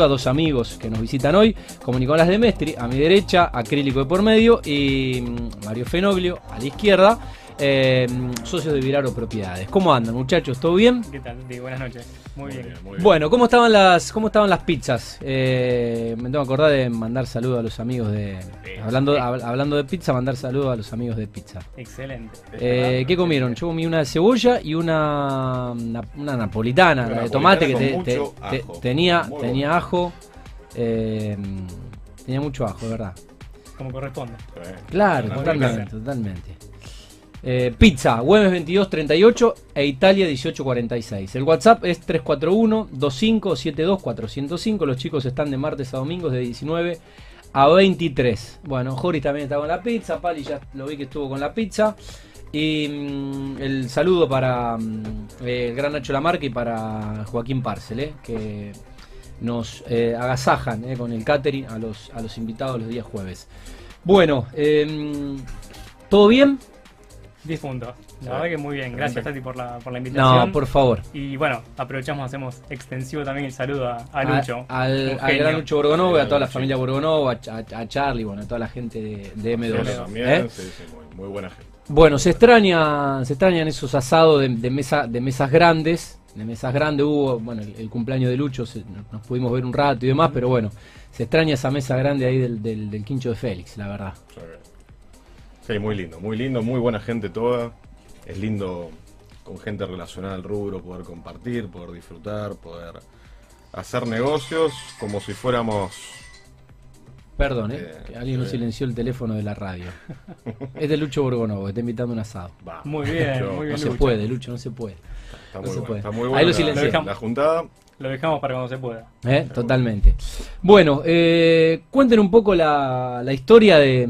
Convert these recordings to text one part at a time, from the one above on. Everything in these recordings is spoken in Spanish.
a dos amigos que nos visitan hoy, como Nicolás de Mestri, a mi derecha, acrílico de por medio, y mm, Mario Fenoglio, a la izquierda, eh, socios de Viraro Propiedades. ¿Cómo andan, muchachos? ¿Todo bien? ¿Qué tal? Sí, buenas noches. Muy, bien. muy bien. Bueno, ¿cómo estaban las, cómo estaban las pizzas? Eh, me tengo que acordar de mandar saludos a los amigos de. hablando, hab- hablando de pizza, mandar saludos a los amigos de pizza. Excelente. Eh, ¿Qué comieron? Yo comí una de cebolla y una, una, una napolitana, la de tomate que te- te- tenía, Muy tenía bueno. ajo. eh, tenía mucho ajo, de verdad. Como corresponde. Claro, totalmente, totalmente. Eh, pizza, Güemes 2238 e Italia 1846. El WhatsApp es 341-2572-405. Los chicos están de martes a domingos de 19 a 23. Bueno, Joris también está con la pizza. Pali ya lo vi que estuvo con la pizza. Y mm, el saludo para mm, eh, el gran Nacho Lamarca y para Joaquín Parcel, eh, que nos eh, agasajan con el catering a los, a los invitados los días jueves. Bueno, em, ¿todo bien? 10 puntos. La Sí. verdad que muy bien. Gracias, Tati, por la, por la invitación. No, por favor. Y bueno, aprovechamos, hacemos extensivo también el saludo a, a A- Lucho. al, al gran Lucho Borgonova, a toda la familia Borgonova, a, a Charlie, bueno, a toda la gente de, de M2. Marcelo también, ¿eh? sí, sí, muy, muy buena gente. Bueno, se extraña, se extrañan esos asados de, de mesa, de mesas grandes. De mesas grandes hubo, bueno, el, el cumpleaños de Lucho, se- nos pudimos ver un rato y demás, pero bueno, se extraña esa mesa grande ahí del, del, del quincho de Félix, la verdad. Sí. Muy lindo, muy lindo, muy buena gente toda. Es lindo con gente relacionada al rubro poder compartir, poder disfrutar, poder hacer negocios como si fuéramos. Perdón, ¿eh? Eh, que alguien nos sí. silenció el teléfono de la radio. es de Lucho Borgonova, que está invitando a un asado. Va, Muy bien, Lucho, muy No bien. se Lucho. puede, Lucho, no se puede. Está no muy se buena, puede. está muy Ahí buena lo la- silencié. la, juntada. Lo dejamos para cuando se pueda. ¿Eh? Totalmente. Bueno, eh, cuenten un poco la, la historia de,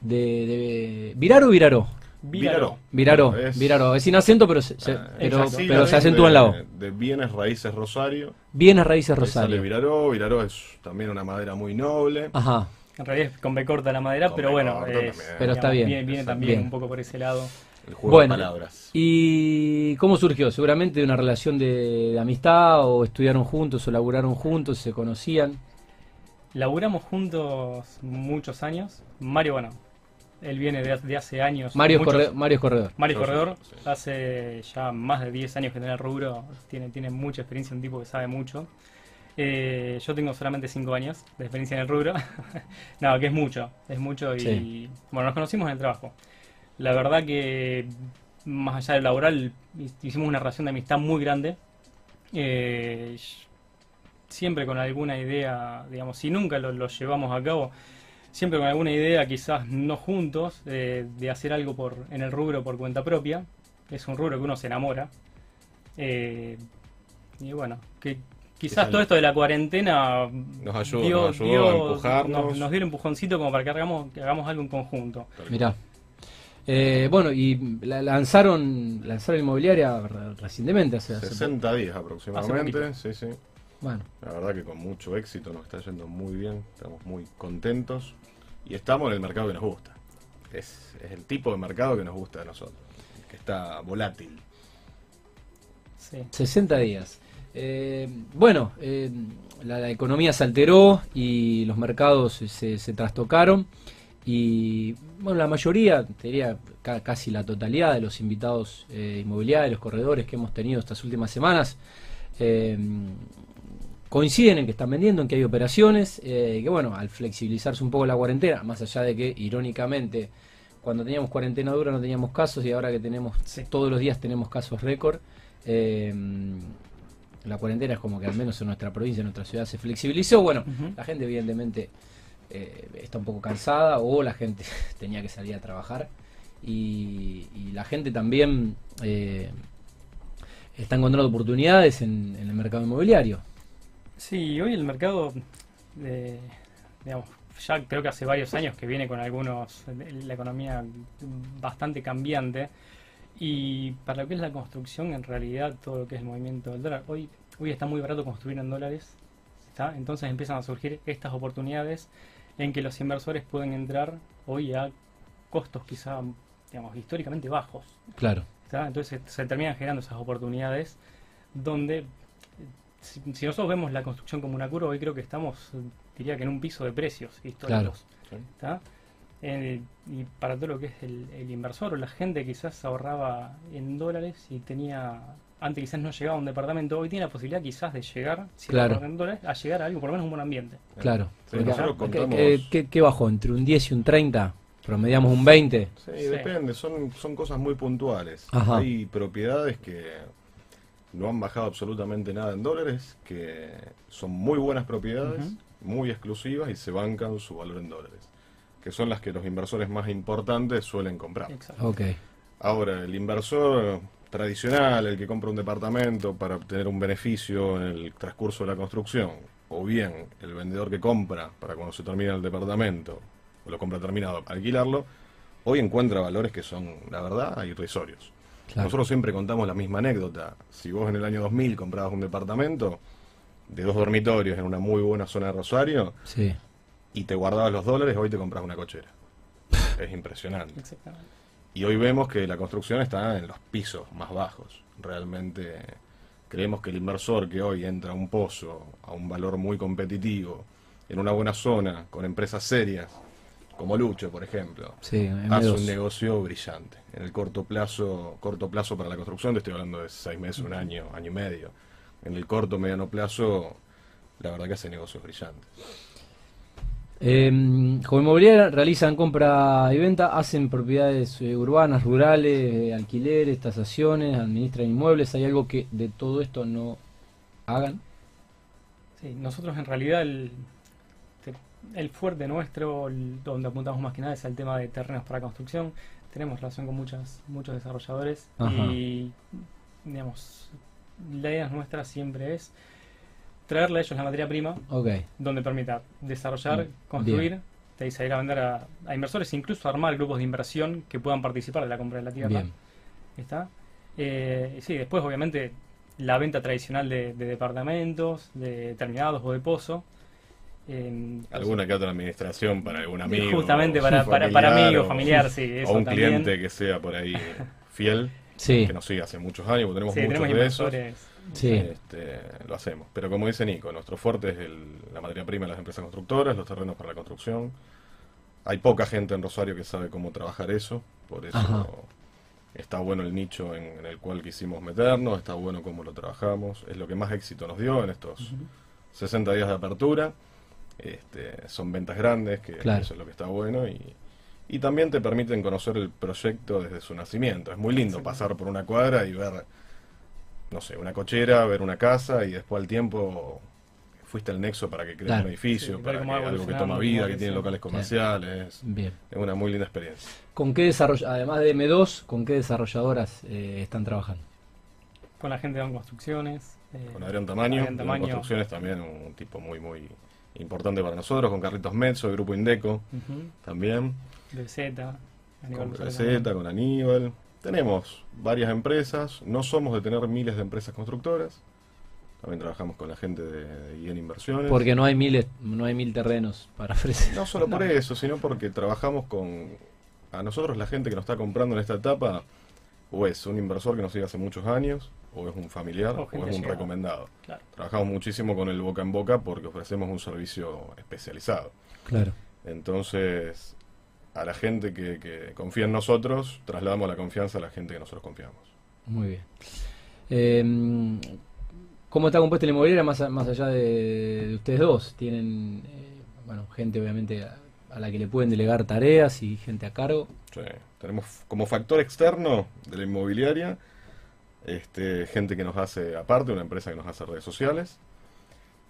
de, de Viraro o Viraró. Viraró. Viraró, Es- Viraró. Es sin acento, pero se, se- Ah, pero, pero se de- acentúa en la O. De bienes raíces Rosario. Bienes raíces Sale Rosario. Viraró. Viraró es también una madera muy noble. Ajá. En realidad es con B corta la madera, Con pero bueno. corta es, también. Pero está bien. Viene, viene también Bien. un poco por ese lado. El juego Bueno. de palabras. ¿Y cómo surgió? Seguramente de una relación de, de amistad o estudiaron juntos o laburaron juntos, se conocían. Laburamos juntos muchos años. Mario, bueno, él viene de, de hace años. Mario, es muchos- Corre- Mario Corredor. Mario Yo sé, Corredor sí. hace ya más de 10 años que en el rubro, tiene, tiene mucha experiencia, un tipo que sabe mucho. Eh, yo tengo solamente 5 años de experiencia en el rubro. no, que es mucho, es mucho y Sí. bueno, nos conocimos en el trabajo. La verdad que más allá del laboral hicimos una relación de amistad muy grande. Eh, siempre con alguna idea, digamos, si nunca lo, lo llevamos a cabo, siempre con alguna idea, quizás no juntos, eh, de hacer algo por en el rubro por cuenta propia. Es un rubro que uno se enamora. Eh, y bueno, que quizás Esa todo esto de la cuarentena Nos ayudó, nos ayudó a empujarnos. nos, nos dio el empujoncito como para que hagamos, que hagamos algo en conjunto. Mirá. Eh, bueno, y la- lanzaron, lanzaron inmobiliaria re- recientemente, hace, hace 60 días aproximadamente, Hace sí, sí. Bueno, La verdad que con mucho éxito nos está yendo muy bien, estamos muy contentos y estamos en el mercado que nos gusta. Es, es el tipo de mercado que nos gusta a nosotros, que está volátil. Sí. 60 días. Eh, bueno, eh, la, la economía se alteró y los mercados se, se trastocaron. Y bueno, la mayoría, te diría ca- casi la totalidad de los invitados eh, inmobiliarios, los corredores que hemos tenido estas últimas semanas, eh, coinciden en que están vendiendo, en que hay operaciones, eh, y que bueno, al flexibilizarse un poco la cuarentena, más allá de que irónicamente cuando teníamos cuarentena dura no teníamos casos y ahora que tenemos Sí. todos los días tenemos casos récord, eh, la cuarentena es como que al menos en nuestra provincia, en nuestra ciudad se flexibilizó. Bueno, la gente evidentemente eh, está un poco cansada o la gente tenía que salir a trabajar y, y la gente también eh, está encontrando oportunidades en, en el mercado inmobiliario. Sí, hoy el mercado, eh, digamos, ya creo que hace varios años que viene con algunos, la economía bastante cambiante. Y para lo que es la construcción, en realidad, todo lo que es el movimiento del dólar, hoy, hoy está muy barato construir en dólares. ¿está? Entonces empiezan a surgir estas oportunidades en que los inversores pueden entrar hoy a costos quizá, digamos, históricamente bajos. Claro. ¿está? Entonces se, se terminan generando esas oportunidades donde si, si nosotros vemos la construcción como una curva, hoy creo que estamos, diría que en un piso de precios históricos. Claro. Eh, y para todo lo que es el, el inversor o la gente quizás ahorraba en dólares y tenía antes quizás no llegaba a un departamento, hoy tiene la posibilidad quizás de llegar, si Claro. ahorra en dólares, a llegar a algo, por lo menos un buen ambiente. Claro. Sí, contamos- eh, ¿qué, qué bajó? ¿Entre un 10 y un 30? ¿Promediamos un 20? Sí, Sí. depende, son, son cosas muy puntuales. Ajá. Hay propiedades que no han bajado absolutamente nada en dólares, que son muy buenas propiedades, muy exclusivas y se bancan su valor en dólares, que son las que los inversores más importantes suelen comprar. Ahora, el inversor tradicional, el que compra un departamento para obtener un beneficio en el transcurso de la construcción, o bien el vendedor que compra para cuando se termina el departamento, o lo compra terminado para alquilarlo, hoy encuentra valores que son, la verdad, irrisorios. Claro. Nosotros siempre contamos la misma anécdota. Si vos en el año 2000 comprabas un departamento de dos dormitorios en una muy buena zona de Rosario Sí. y te guardabas los dólares, hoy te compras una cochera. Es impresionante. Exactamente. Y hoy vemos que la construcción está en los pisos más bajos. Realmente creemos que el inversor que hoy entra a un pozo a un valor muy competitivo, en una buena zona, con empresas serias, como Lucho, por ejemplo, Sí, hace M2. un negocio brillante. En el corto plazo, corto plazo para la construcción, te estoy hablando de seis meses, un año, año y medio. En el corto, mediano plazo, la verdad que hace negocios brillantes. Eh, como inmobiliaria realizan compra y venta, hacen propiedades eh, urbanas, rurales, eh, alquileres, tasaciones, administran inmuebles. ¿Hay algo que de todo esto no hagan? Sí, nosotros en realidad el, el fuerte nuestro, el- donde apuntamos más que nada, es el tema de terrenos para construcción. Tenemos relación con muchas, muchos desarrolladores Ajá. y, digamos, la idea nuestra siempre es traerle a ellos la materia prima donde permita desarrollar, Mm, construir, de ahí salir a vender a, a inversores, incluso armar grupos de inversión que puedan participar de la compra de la tierra. bien. ¿Está? Eh, sí, después obviamente la venta tradicional de, de departamentos, de terminados o de pozo. Eh, Alguna que otra administración para algún amigo. Justamente para, para, para amigos, o- familiar, sí. Eso o un también. cliente que sea por ahí fiel, Sí, que nos sigue hace muchos años, porque tenemos Sí, muchos tenemos de esos. sí. Este, lo hacemos. Pero como dice Nico, nuestro fuerte es el- la materia prima de las empresas constructoras, los terrenos para la construcción. Hay poca gente en Rosario que sabe cómo trabajar eso, por eso Ajá. está bueno el nicho en, en el cual quisimos meternos, está bueno cómo lo trabajamos, es lo que más éxito nos dio en estos Ujú. 60 días de apertura. Este, son ventas grandes, que Claro. eso es lo que está bueno. Y, y también te permiten conocer el proyecto desde su nacimiento. Es muy lindo Sí. pasar por una cuadra y ver, no sé, una cochera, ver una casa y después al tiempo fuiste el nexo para que crees Claro. un edificio, Sí, para que algo que toma vida, que tiene locales comerciales. Bien. Es una muy linda experiencia. ¿Con qué además de M2, con qué desarrolladoras eh, están trabajando? Con la gente de Construcciones. eh, Con Adrián Tamaño, Adrián Tamaño. Construcciones también, un tipo muy, muy importante para nosotros. Con Carlitos Mezzo, el Grupo Indeco Ujú. también. De Z. Aníbal con Receta, con Aníbal. Tenemos varias empresas, no somos de tener miles de empresas constructoras. También trabajamos con la gente de, de IEN Inversiones. Porque no hay miles, no hay mil terrenos para ofrecer. No solo por No. eso, sino porque trabajamos con... A nosotros la gente que nos está comprando en esta etapa, o es un inversor que nos sigue hace muchos años, o es un familiar, O es un recomendado. Claro. Trabajamos muchísimo con el boca en boca porque ofrecemos un servicio especializado. Claro. Entonces, a la gente que, que confía en nosotros, trasladamos la confianza a la gente que nosotros confiamos. Muy bien. Eh, ¿Cómo está compuesta la inmobiliaria más, a- más allá de, de ustedes dos? Tienen, eh, bueno, gente obviamente a, a la que le pueden delegar tareas y gente a cargo. Sí, tenemos como factor externo de la inmobiliaria este, gente que nos hace aparte, una empresa que nos hace redes sociales.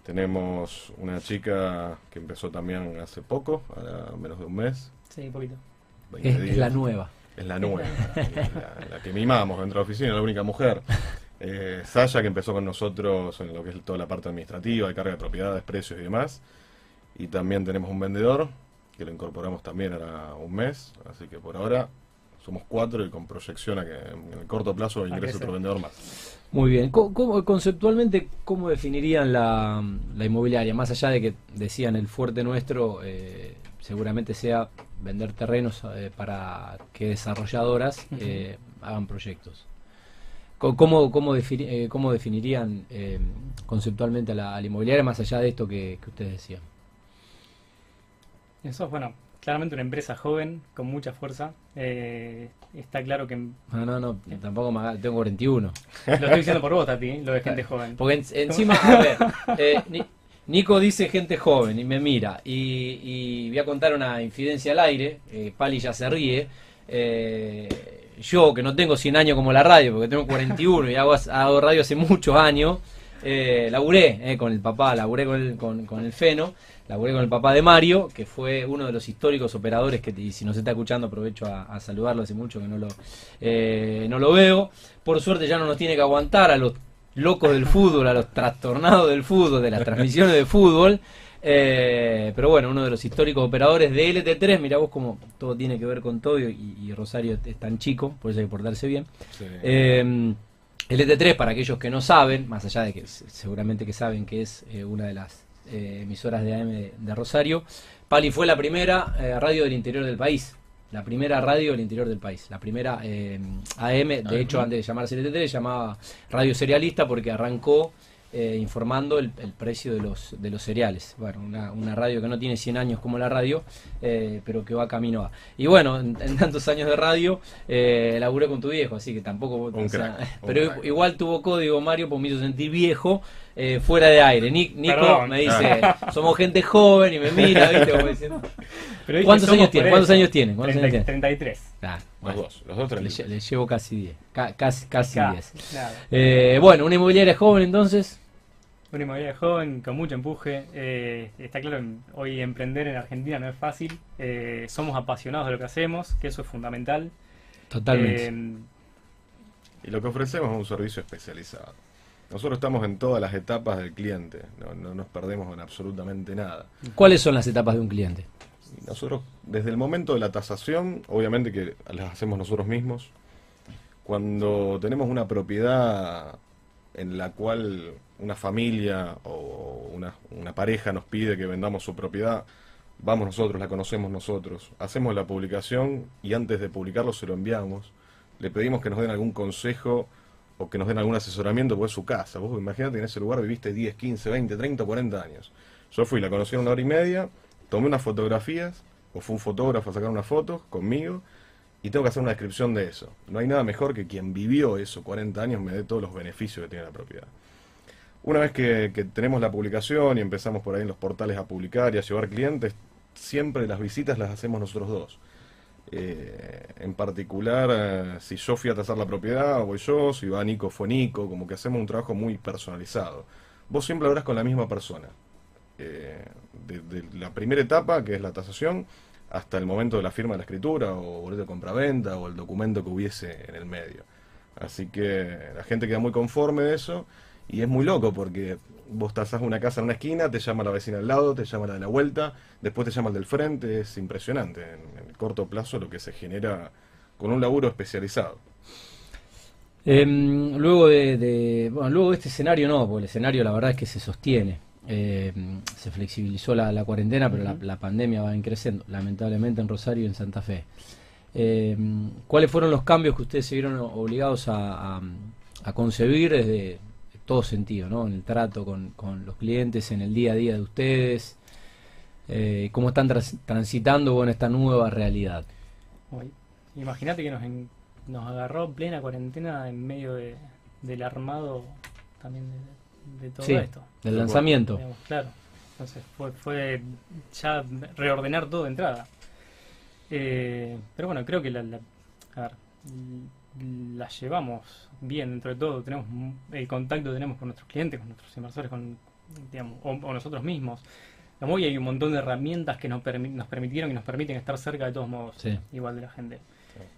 Tenemos una chica que empezó también hace poco, ahora menos de un mes. Sí, poquito. 20 Es, la nueva. Es la nueva, la, la que mimamos dentro de la oficina, la única mujer. Eh, Saya, que empezó con nosotros en lo que es toda la parte administrativa, de carga de propiedades, precios y demás. Y también tenemos un vendedor, que lo incorporamos también ahora un mes. Así que por ahora somos cuatro y con proyección a que en el corto plazo ingrese otro vendedor más. Muy bien. ¿Cómo, cómo- conceptualmente, ¿cómo definirían la, la inmobiliaria? Más allá de que decían el fuerte nuestro, eh, seguramente sea vender terrenos eh, para que desarrolladoras eh, hagan proyectos. ¿Cómo, cómo, defini- eh, cómo definirían eh, conceptualmente a la, a la inmobiliaria más allá de esto que, que ustedes decían? Eso es, bueno, claramente una empresa joven, con mucha fuerza. Eh, está claro que... Lo No, no, no, tampoco haga- tengo 41. estoy diciendo por vos, Tati, lo de gente joven. Porque en- encima, a ver, eh, Ni- Nico dice gente joven y me mira. Y, y voy a contar una infidencia al aire. eh, Pali ya se ríe. Eh, yo, que no tengo 100 años como la radio, porque tengo 41 y hago, hago radio hace muchos años, eh, laburé eh, con el papá, laburé con el, con, con el Feno, laburé con el papá de Mario, que fue uno de los históricos operadores que, y si nos está escuchando, aprovecho a, a saludarlo, hace mucho que no lo, eh, no lo veo. Por suerte ya no nos tiene que aguantar a los locos del fútbol, a los trastornados del fútbol, de las transmisiones de fútbol. Eh, pero bueno, uno de los históricos operadores de LT3, mira vos como todo tiene que ver con todo y, y Rosario es tan chico, por eso hay que portarse bien. Sí. Eh, LT3, para aquellos que no saben, más allá de que se- seguramente que saben que es eh, una de las eh, emisoras de AM de, de Rosario, Pali fue la primera eh, radio del interior del país. La primera radio del interior del país. La primera eh, AM, de hecho, antes de llamarse LT3, se llamaba Radio Cerealista porque arrancó informando el, el precio de los, de los cereales. Bueno, una, una radio que no tiene 100 años como la radio, eh, pero que va camino a. Y bueno, en, en tantos años de radio, laburé con tu viejo, así que tampoco. Un o sea, crack, un pero igual tuvo código Mario, porque me hizo sentir viejo eh, fuera de aire. Ni- Nico Perdón. me dice, somos gente joven y me mira, ¿viste? Como diciendo, Pero dije, ¿Cuántos años tiene? ¿Cuántos años tiene? ¿Cuántos años 30 tiene? 33. Ah, Los dos, los dos le, tres. lle- le llevo casi 10. Ca- casi casi Ca- 10. nada. Eh, bueno, una inmobiliaria joven entonces. Una inmobiliaria joven, con mucho empuje. eh, está claro, hoy emprender en Argentina no es fácil. eh, somos apasionados de lo que hacemos, que eso es fundamental. Totalmente. Eh, Y lo que ofrecemos es un servicio especializado. Nosotros estamos en todas las etapas del cliente, no, no nos perdemos en absolutamente nada. ¿Cuáles son las etapas de un cliente? Nosotros, desde el momento de la tasación, obviamente que las hacemos nosotros mismos. Cuando tenemos una propiedad en la cual una familia o una, una pareja nos pide que vendamos su propiedad, vamos nosotros, la conocemos nosotros, hacemos la publicación y antes de publicarlo se lo enviamos. Le pedimos que nos den algún consejo o que nos den algún asesoramiento, porque es su casa. Vos imagínate que en ese lugar viviste 10, 15, 20, 30, 40 años. Yo fui, la conocí en una hora y media, tomé unas fotografías, o fue un fotógrafo a sacar unas fotos conmigo, y tengo que hacer una descripción de eso. No hay nada mejor que quien vivió eso 40 años me dé todos los beneficios que tiene la propiedad. Una vez que, que tenemos la publicación y empezamos por ahí en los portales a publicar y a llevar clientes, siempre las visitas las hacemos nosotros dos. Eh, en particular, eh, si yo fui a tasar la propiedad, voy yo, si va Nico, fue Nico, como que hacemos un trabajo muy personalizado. Vos siempre hablas con la misma persona. Eh, de, de la primera etapa, que es la tasación, hasta el momento de la firma de la escritura, o boleto de compraventa, o el documento que hubiese en el medio. Así que la gente queda muy conforme de eso, y es muy loco porque vos tasás una casa en una esquina, te llama la vecina al lado, te llama la de la vuelta, después te llama el del frente, es impresionante en, el corto plazo lo que se genera con un laburo especializado. Em, luego de, de- bueno, luego de este escenario no, porque el escenario la verdad es que se sostiene. Em, se flexibilizó la, la cuarentena, pero la, pandemia va creciendo, lamentablemente en Rosario y en Santa Fe. Em, ¿Cuáles fueron los cambios que ustedes se vieron obligados a, a- a concebir desde todo sentido, ¿no? En el trato con, con los clientes, en el día a día de ustedes, eh, cómo están tras- transitando bueno, esta nueva realidad. Imagínate que nos, en- nos agarró plena cuarentena en medio de- del armado también de, de todo Sí. esto. Del lanzamiento. Digamos, claro. Entonces fue, fue ya reordenar todo de entrada. Eh, pero bueno, creo que la, la- a ver, l- la llevamos bien dentro de todo. Tenemos el contacto que tenemos con nuestros clientes, con nuestros inversores, con, digamos, o, o nosotros mismos. Hoy hay un montón de herramientas que nos, permi- nos permitieron y nos permiten estar cerca de todos modos, Sí. igual de la gente.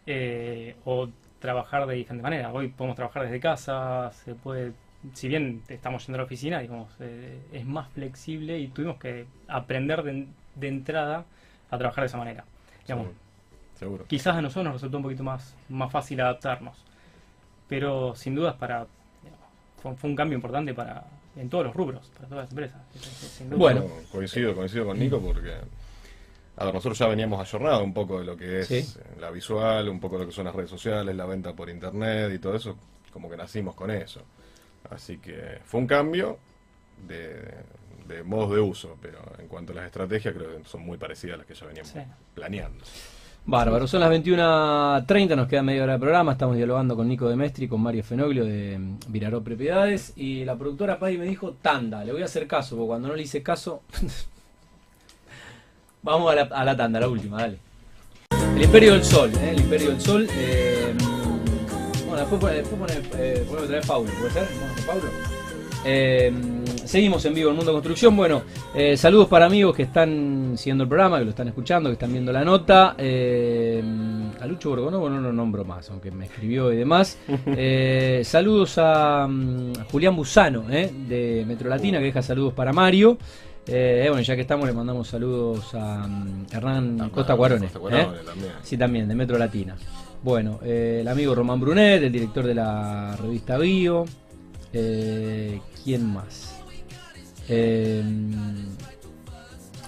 Eh, o trabajar de diferente manera. Hoy podemos trabajar desde casa, se puede, si bien estamos yendo a la oficina, digamos, eh, es más flexible y tuvimos que aprender de, de entrada a trabajar de esa manera. Digamos. Seguro. quizás a nosotros nos resultó un poquito más, más fácil adaptarnos, pero sin dudas para fue, fue un cambio importante para en todos los rubros, para todas las empresas. sin duda. Bueno. No, coincido, coincido con Nico porque a ver, nosotros ya veníamos ayornados un poco de lo que es Sí. la visual, un poco de lo que son las redes sociales, la venta por internet y todo eso. como que nacimos con eso. Así que fue un cambio de, de modos de uso, pero en cuanto a las estrategias creo que son muy parecidas a las que ya veníamos Sí. planeando. Bárbaro, son las 21.30, nos queda media hora de programa, estamos dialogando con Nico de Mestri, con Mario Fenoglio de mm, Viraró Propiedades y la productora Pai me dijo, tanda, le voy a hacer caso, porque cuando no le hice caso... Vamos a la, a la tanda, la última, dale. El Imperio del Sol, ¿eh? el Imperio del Sol. eh, bueno, después, pone- después pone, eh, poneme otra vez Paulo, ¿puede ser? Eh, seguimos en vivo en Mundo Construcción. Bueno, eh, saludos para amigos que están siguiendo el programa, que lo están escuchando, que están viendo la nota. Eh, a Lucho Borgonovo no lo nombro más, aunque me escribió y demás. Eh, saludos a, mm, a Julián Busano, eh, de Metro Latina, que deja saludos para Mario. Eh, bueno, ya que estamos, le mandamos saludos a mm, Hernán Costa Cuarone. Costa ¿eh? Cuarone también. Sí, también, de Metro Latina. Bueno, eh, el amigo Román Brunet, el director de la revista Bio. ¿Quién más? Eh,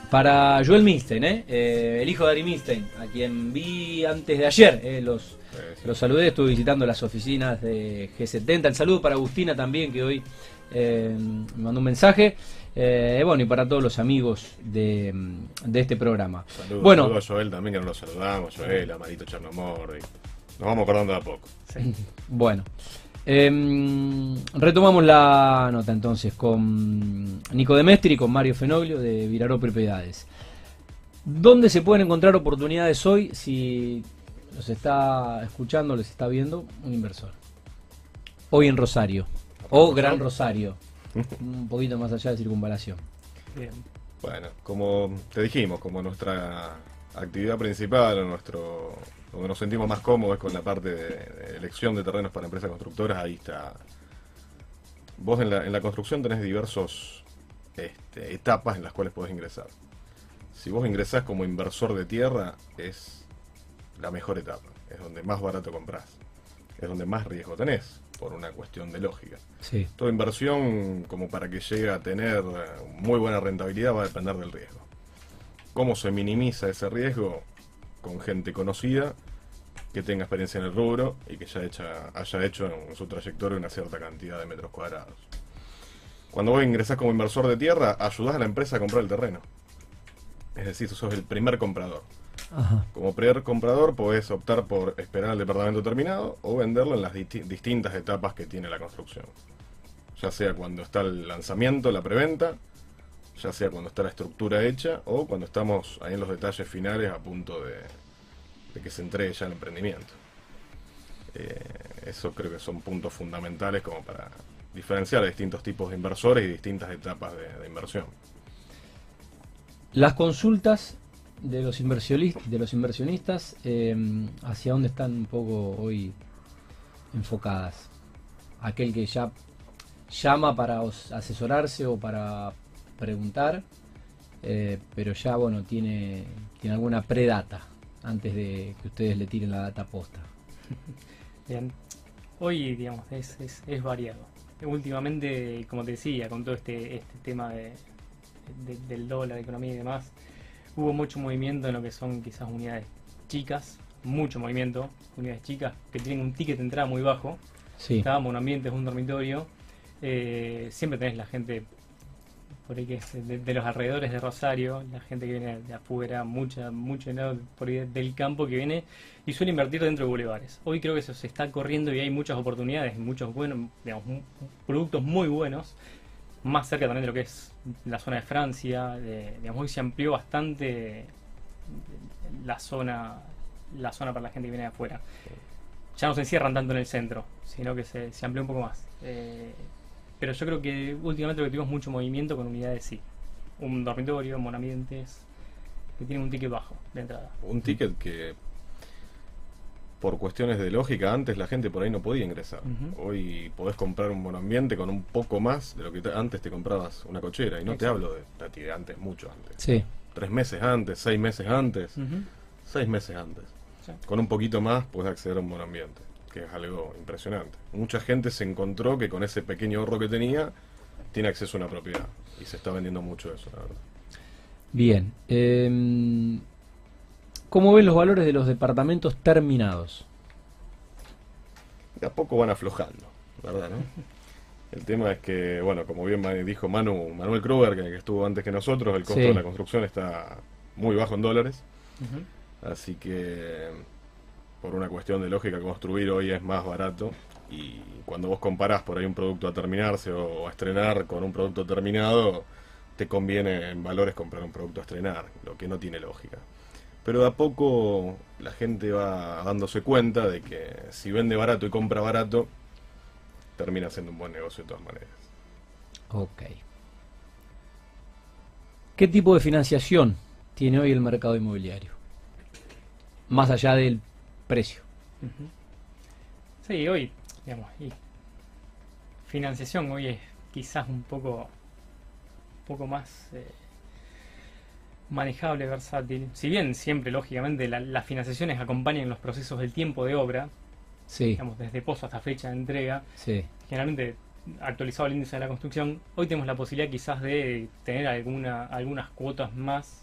para Joel Milstein, ¿eh? Eh, el hijo de Ari Milstein, a quien vi antes de ayer. eh, los, Sí, sí. los saludé, estuve visitando las oficinas de G70. El saludo para Agustina también, que hoy eh, me mandó un mensaje. Bueno, y para todos los amigos de, de este programa. Saludos, bueno, saludos a Joel también, que no lo saludamos, Joel, a Marito Chernomordi. Nos vamos acordando de a poco. Sí. Bueno, em, retomamos la nota entonces con Nico de Mestri y con Mario Fenoglio de Viraró Propiedades. ¿Dónde se pueden encontrar oportunidades hoy si los está escuchando, les está viendo un inversor? Hoy en Rosario, o Gran Rosario, un poquito más allá de circunvalación. Bien. Bueno, como te dijimos, como nuestra actividad principal o nuestro donde nos sentimos más cómodos es con la parte de, elección de terrenos para empresas constructoras, ahí está. Vos en la, en la construcción tenés diversas etapas en las cuales podés ingresar. Si vos ingresás como inversor de tierra, es la mejor etapa, es donde más barato comprás, es donde más riesgo tenés, por una cuestión de lógica. Sí, Toda inversión, como para que llegue a tener eh, muy buena rentabilidad, va a depender del riesgo. ¿Cómo se minimiza ese riesgo? Con gente conocida, que tenga experiencia en el rubro y que ya hecha- haya hecho en su trayectoria una cierta cantidad de metros cuadrados. Cuando vos ingresás como inversor de tierra, ayudás a la empresa a comprar el terreno. Es decir, sos el primer comprador. Ajá. Como primer comprador podés optar por esperar al departamento terminado o venderlo en las disti- distintas etapas que tiene la construcción. Ya sea cuando está el lanzamiento, la preventa, ya sea cuando está la estructura hecha o cuando estamos ahí en los detalles finales a punto de, de que se entregue ya el emprendimiento. Eh, eso creo que son puntos fundamentales como para diferenciar distintos tipos de inversores y distintas etapas de, inversión. Las consultas de los inversionistas, eh, hacia dónde están un poco hoy enfocadas. Aquel que ya llama para asesorarse o para preguntar, eh, pero ya bueno tiene, tiene alguna predata antes de que ustedes le tiren la data posta. Bien. Hoy, digamos, es, es, es variado. Últimamente, como te decía, con todo este, este tema de, de- del dólar, economía y demás, hubo mucho movimiento en lo que son quizás unidades chicas, mucho movimiento, unidades chicas que tienen un ticket de entrada muy bajo. Sí, Cada monoambiente es un dormitorio. eh, siempre tenés la gente por ahí que es de, los alrededores de Rosario, la gente que viene de afuera, mucha, mucho dinero por ahí del campo que viene y suele invertir dentro de bulevares. Hoy creo que eso se está corriendo y hay muchas oportunidades, muchos buenos, digamos, productos muy buenos, más cerca también de lo que es la zona de Francia, de- digamos, hoy se amplió bastante la zona, la zona para la gente que viene de afuera ya no se encierran tanto en el centro, sino que se, se amplió un poco más. Eh, pero yo creo que últimamente lo que tuvimos mucho movimiento con unidades sí. Un dormitorio, monambientes, que tienen un ticket bajo de entrada. Un ticket que por cuestiones de lógica antes la gente por ahí no podía ingresar. Hoy podés comprar un monoambiente con un poco más de lo que te- antes te comprabas una cochera. Y no te hablo de, Tati, de antes, mucho antes. sí, Tres meses antes, seis meses antes, seis meses antes. Sí. Con un poquito más puedes acceder a un monoambiente, que es algo impresionante. Mucha gente se encontró que con ese pequeño ahorro que tenía tiene acceso a una propiedad. Y se está vendiendo mucho eso, la verdad. bien. Em, ¿Cómo ven los valores de los departamentos terminados? De a poco van aflojando. ¿verdad, no? El tema es que, bueno, como bien dijo Manu, Manuel Kruger, que, estuvo antes que nosotros, el costo de la construcción está muy bajo en dólares. Así que, por una cuestión de lógica, construir hoy es más barato. Y cuando vos comparás por ahí un producto a terminarse o a estrenar con un producto terminado, te conviene en valores comprar un producto a estrenar, lo que no tiene lógica. Pero de a poco la gente va dándose cuenta de que si vende barato y compra barato, termina siendo un buen negocio de todas maneras. Ok. ¿Qué tipo de financiación tiene hoy el mercado inmobiliario? Más allá del precio. Sí, hoy, digamos, y financiación hoy es quizás un poco, un poco más eh, manejable, versátil. Si bien siempre, lógicamente, las financiaciones acompañan los procesos del tiempo de obra, sí. digamos, desde pozo hasta fecha de entrega, sí. generalmente actualizado el índice de la construcción, hoy tenemos la posibilidad quizás de tener alguna, algunas cuotas más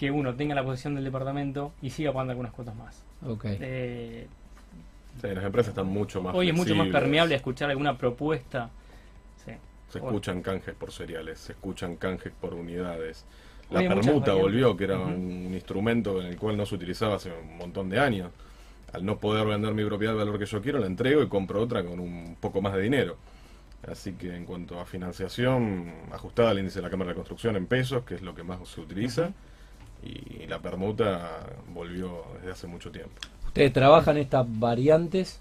que uno tenga la posesión del departamento y siga pagando algunas cuotas más. Okay. Eh, las empresas están mucho más Hoy es mucho más permeable escuchar alguna propuesta. Se escuchan canjes por cereales, se escuchan canjes por unidades. La permuta volvió, que era un instrumento en el cual no se utilizaba hace un montón de años. Al no poder vender mi propiedad al valor que yo quiero, la entrego y compro otra con un poco más de dinero. Así que en cuanto a financiación, ajustada al índice de la Cámara de Construcción en pesos, que es lo que más se utiliza, y la permuta volvió desde hace mucho tiempo. ¿Ustedes trabajan estas variantes?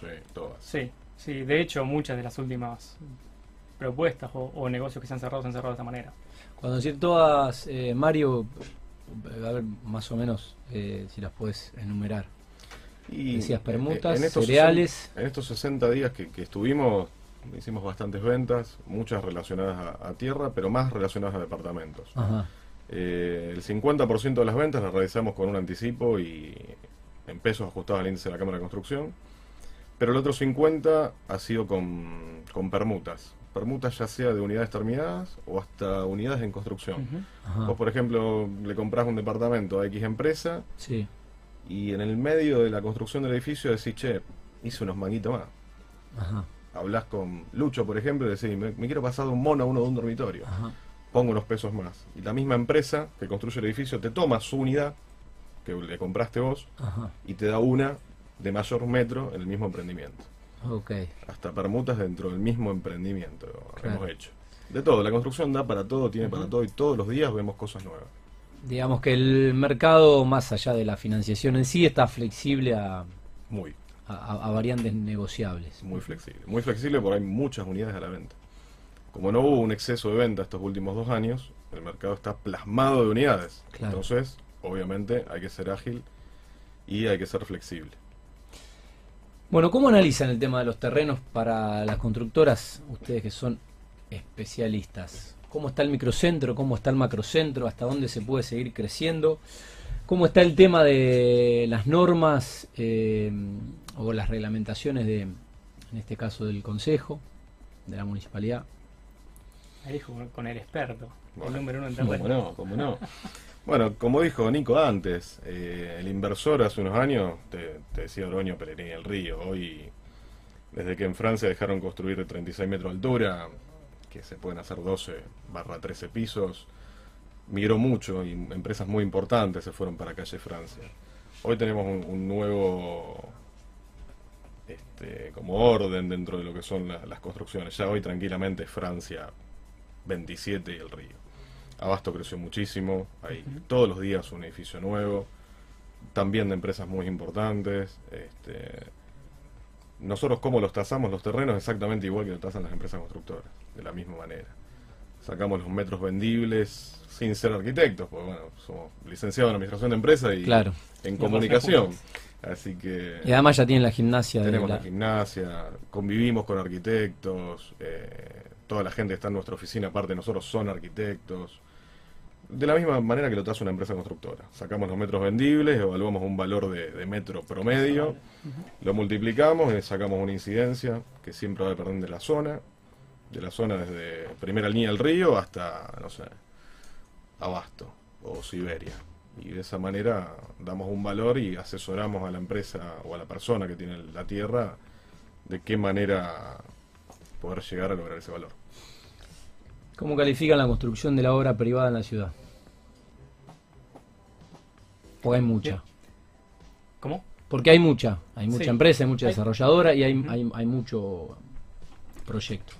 Sí, todas. Sí, sí, de hecho muchas de las últimas propuestas o, negocios que se han cerrado se han cerrado de esta manera. Cuando decir todas, eh, Mario, a ver más o menos eh, si las puedes enumerar. Y Decías permutas, cereales. en estos 60 días que, estuvimos, hicimos bastantes ventas, muchas relacionadas a, tierra, pero más relacionadas a departamentos. Eh, el 50% de las ventas las realizamos con un anticipo y en pesos ajustados al índice de la Cámara de Construcción, pero el otro 50% ha sido con, con permutas permutas ya sea de unidades terminadas o hasta unidades en construcción. Vos, por ejemplo, le compras un departamento a X empresa sí. y en el medio de la construcción del edificio decís, che, hice unos manguitos más. Ajá. Hablas con Lucho, por ejemplo, y decís, me, quiero pasar de un mono a uno de un dormitorio. Pongo unos pesos más. Y la misma empresa que construye el edificio te toma su unidad que le compraste vos y te da una de mayor metro en el mismo emprendimiento. Okay. Hasta permutas dentro del mismo emprendimiento hemos hecho. De todo, la construcción da para todo, tiene para todo y todos los días vemos cosas nuevas. Digamos que el mercado, más allá de la financiación en sí, está flexible a, Muy. a, variantes negociables. Muy flexible. Muy flexible porque hay muchas unidades a la venta. Como no hubo un exceso de venta estos últimos dos años, el mercado está plasmado de unidades. Entonces, obviamente, hay que ser ágil y hay que ser flexible. Bueno, ¿cómo analizan el tema de los terrenos para las constructoras, ustedes que son especialistas? ¿Cómo está el microcentro? ¿Cómo está el macrocentro? ¿Hasta dónde se puede seguir creciendo? ¿Cómo está el tema de las normas eh, o las reglamentaciones de, en este caso, del Consejo, de la municipalidad? Ahí dijo con el experto, el número uno en terreno. ¿Cómo no? ¿Cómo no? Bueno, como dijo Nico antes, eh, el inversor hace unos años, te, decía Oroño Pellegrini el Río, hoy, desde que en Francia dejaron construir de 36 metros de altura, que se pueden hacer 12 barra 13 pisos, migró mucho y empresas muy importantes se fueron para calle Francia. Hoy tenemos un, nuevo este, como orden dentro de lo que son las construcciones. Ya hoy tranquilamente Francia 27 y el Río. Abasto creció muchísimo, hay todos los días un edificio nuevo, también de empresas muy importantes. Este, nosotros cómo los tasamos los terrenos exactamente igual que lo tasan las empresas constructoras, de la misma manera. Sacamos los metros vendibles sin ser arquitectos, porque bueno, somos licenciados en administración de empresas y en comunicación. Así que... Y además ya tienen la gimnasia. Tenemos la... gimnasia, convivimos con arquitectos, eh, toda la gente que está en nuestra oficina, aparte de nosotros, son arquitectos de la misma manera que lo tasa una empresa constructora. Sacamos los metros vendibles, evaluamos un valor de, metro promedio, lo multiplicamos y sacamos una incidencia que siempre va a depender de la zona, de la zona desde primera línea del río hasta, no sé, Abasto o Siberia. Y de esa manera damos un valor y asesoramos a la empresa o a la persona que tiene la tierra de qué manera poder llegar a lograr ese valor. ¿Cómo califican la construcción de la obra privada en la ciudad? ¿O hay mucha? ¿Cómo? Porque hay mucha, hay mucha Sí. empresa, hay mucha Hay- desarrolladora y hay, hay, hay mucho proyecto.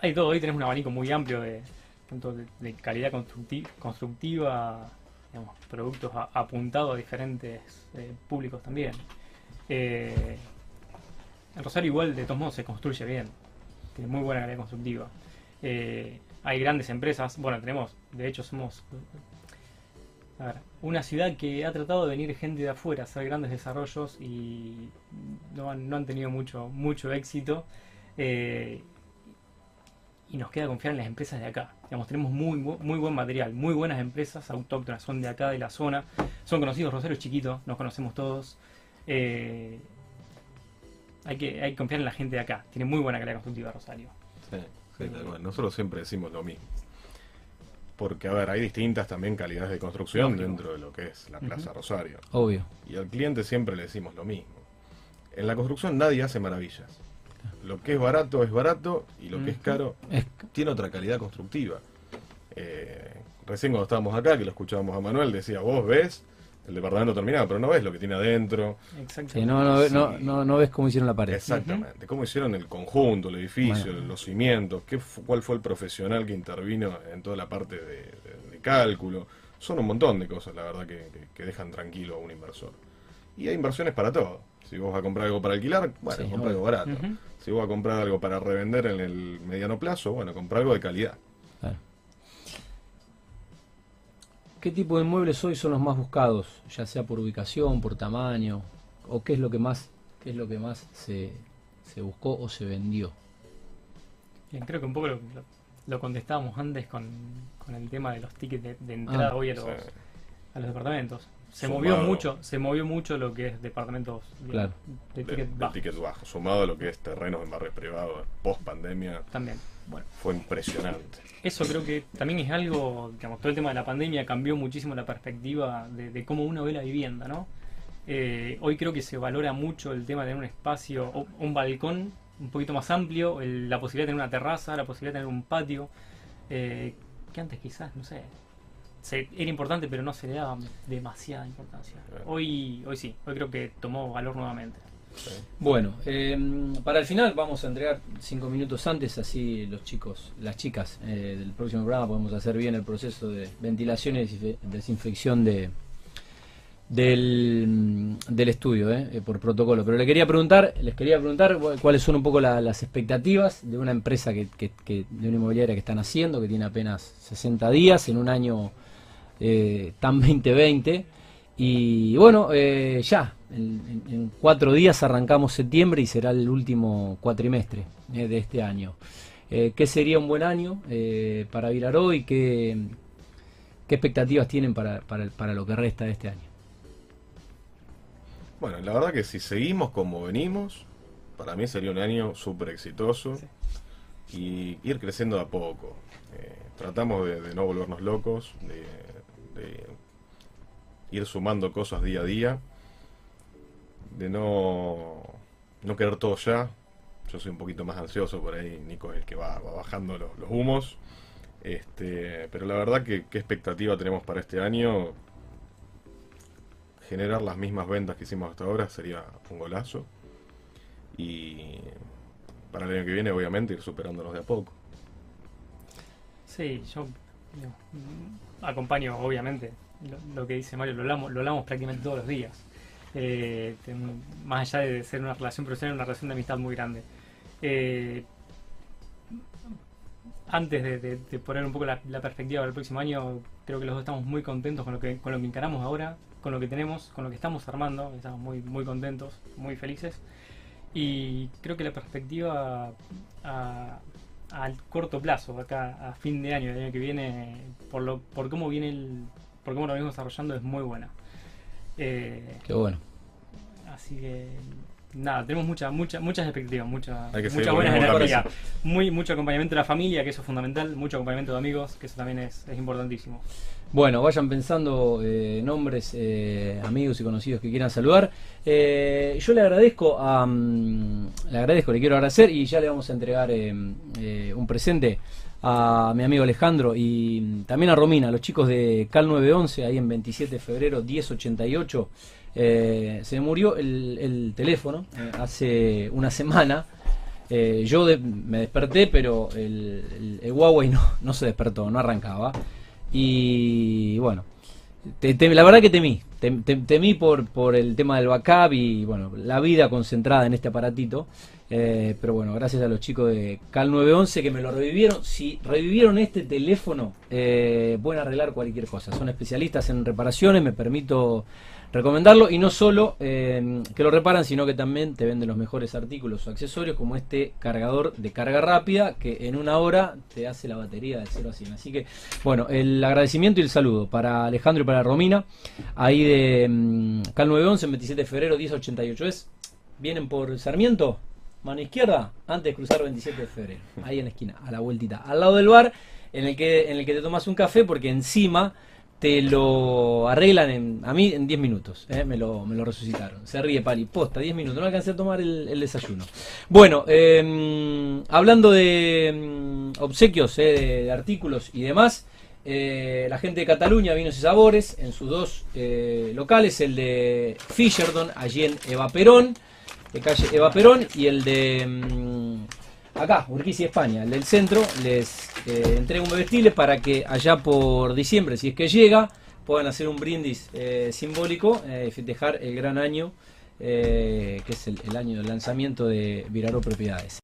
Hay todo, hoy tenemos un abanico muy amplio de, tanto de, de calidad constructi- constructiva, digamos, productos a- apuntados a diferentes eh, públicos también. Eh, en Rosario igual de todos modos se construye bien, tiene muy buena calidad constructiva. Eh, hay grandes empresas, bueno, tenemos, de hecho somos una ciudad que ha tratado de venir gente de afuera hacer grandes desarrollos y no han, tenido mucho, mucho éxito. Eh, y nos queda confiar en las empresas de acá. Digamos, tenemos muy, muy buen material, muy buenas empresas autóctonas, son de acá, de la zona, son conocidos, Rosario chiquito, nos conocemos todos. Eh, hay, que, confiar en la gente de acá, tiene muy buena calidad constructiva Rosario. Sí, tal cual. Nosotros siempre decimos lo mismo. Porque, a ver, hay distintas también calidades de construcción Lógico. dentro de lo que es la Plaza. Rosario. Obvio. Y al cliente siempre le decimos lo mismo. En la construcción nadie hace maravillas. Lo que es barato es barato y lo que es caro Es- tiene otra calidad constructiva. Eh, recién cuando estábamos acá, que lo escuchábamos a Manuel, decía, vos ves el departamento terminado, pero no ves lo que tiene adentro. Sí, no, no, Sí. no, no, no ves cómo hicieron la pared. Exactamente. ¿Cómo hicieron el conjunto, el edificio, Bueno. los cimientos? ¿Qué ¿Cuál fue el profesional que intervino en toda la parte de, de- de cálculo? Son un montón de cosas, la verdad, que, que- que dejan tranquilo a un inversor. Y hay inversiones para todo. Si vos vas a comprar algo para alquilar, bueno, Sí, compra algo barato. Si vos vas a comprar algo para revender en el mediano plazo, bueno, compra algo de calidad. Claro. ¿Qué tipo de muebles hoy son los más buscados? Ya sea por ubicación, por tamaño, o qué es lo que más, qué es lo que más se, se buscó o se vendió. Bien, creo que un poco lo, contestábamos antes con, con el tema de los tickets de, de entrada Ah, hoy a los, Sí. a los departamentos. Se Sumado. movió mucho, se movió mucho lo que es departamentos Claro. de De, ticket de bajo ticket bajo, sumado a lo que es terrenos en barrios privados, post pandemia, también. Bueno, fue impresionante. eso creo que también es algo, digamos, todo el tema de la pandemia cambió muchísimo la perspectiva de, de cómo uno ve la vivienda, ¿no? Eh, hoy creo que se valora mucho el tema de tener un espacio, o un balcón un poquito más amplio, el- la posibilidad de tener una terraza, la posibilidad de tener un patio, eh, que antes quizás, no sé, era importante pero no se le daba demasiada importancia. Hoy, hoy sí, hoy creo que tomó valor nuevamente. Sí. Bueno, eh, para el final vamos a entregar cinco minutos antes, así los chicos, las chicas eh, del próximo programa podemos hacer bien el proceso de ventilación y desinfe- desinfección de del, del estudio, eh, eh, por protocolo. Pero le quería preguntar, les quería preguntar cu- cuáles son un poco la- las expectativas de una empresa que, que- que- de una inmobiliaria que están haciendo, que tiene apenas 60 días en un año eh, tan 2020. Y bueno, eh, ya, en, cuatro días arrancamos septiembre y será el último cuatrimestre eh, de este año. Eh, ¿Qué sería un buen año eh, para Viraró y qué, qué expectativas tienen para, para, el- para lo que resta de este año? Bueno, la verdad que si seguimos como venimos, para mí sería un año súper exitoso y ir creciendo de a poco. Eh, tratamos de, de no volvernos locos, de, ir sumando cosas día a día, de no, no querer todo ya. Yo soy un poquito más ansioso por ahí, Nico es el que va, bajando los, humos. Este, pero la verdad que qué expectativa tenemos para este año, generar las mismas ventas que hicimos hasta ahora sería un golazo. Y para el año que viene, obviamente, ir superándonos de a poco. Sí, yo acompaño, obviamente, lo, que dice Mario, lo hablamos, lo hablamos prácticamente todos los días. Eh, más allá de ser una relación profesional, una relación de amistad muy grande. Eh, antes de, poner un poco la, perspectiva para el próximo año, creo que los dos estamos muy contentos con lo que, con lo que encaramos ahora, con lo que tenemos, con lo que estamos armando, estamos muy, muy contentos, muy felices. Y creo que la perspectiva al corto plazo, acá a fin de año, el año que viene, por lo, por cómo viene el, por cómo lo venimos desarrollando, es muy buena. Eh, Qué bueno. así que nada, tenemos mucha, mucha, muchas expectativas, mucha, Hay que seguir mucha con buena el mismo energía. camino. Muy, mucho acompañamiento de la familia, que eso es fundamental, mucho acompañamiento de amigos, que eso también es, es importantísimo. Bueno, vayan pensando eh, nombres, eh, amigos y conocidos que quieran saludar. Eh, yo le agradezco a, mm, le agradezco, le quiero agradecer y ya le vamos a entregar eh, eh, un presente a mi amigo Alejandro y mm, también a Romina, los chicos de Cal 911, ahí en 27 de febrero 1088. Eh, se me murió el, el teléfono eh, hace una semana. Eh, yo me desperté, pero el, Huawei no, no se despertó, no arrancaba. Y bueno, te- la verdad que temí. Tem- tem- temí por, por el tema del backup y bueno, la vida concentrada en este aparatito. Pero bueno, gracias a los chicos de Cal 911 que me lo revivieron. Si revivieron este teléfono, pueden arreglar cualquier cosa. Son especialistas en reparaciones, me permito recomendarlo. Y no solo eh, que lo reparan, sino que también te venden los mejores artículos o accesorios, como este cargador de carga rápida que en una hora te hace la batería de 0 a 100. Así que, bueno, el agradecimiento y el saludo para Alejandro y para Romina, ahí de mm, Cal 911, 27 de febrero, 1088. Es, vienen por Sarmiento, mano izquierda, antes de cruzar 27 de febrero, ahí en la esquina, a la vueltita, al lado del bar, en el que, en el que te tomas un café, porque encima te lo arreglan a mí en 10 minutos, ¿eh? me, lo, resucitaron. Se ríe Pali, posta, 10 minutos, no alcancé a tomar el, desayuno. Bueno, eh, hablando de mm, obsequios, eh, de, artículos y demás, eh, la gente de Cataluña, Vinos y Sabores, en sus dos locales, el de Fisherdon, allí en Eva Perón, de calle Eva Perón, y el de mm, acá, Urquiza, España, el del centro, les eh, entrego un bebestible para que allá por diciembre, si es que llega, puedan hacer un brindis eh, simbólico eh, y festejar el gran año, eh, que es el, el año del lanzamiento de Viraró Propiedades.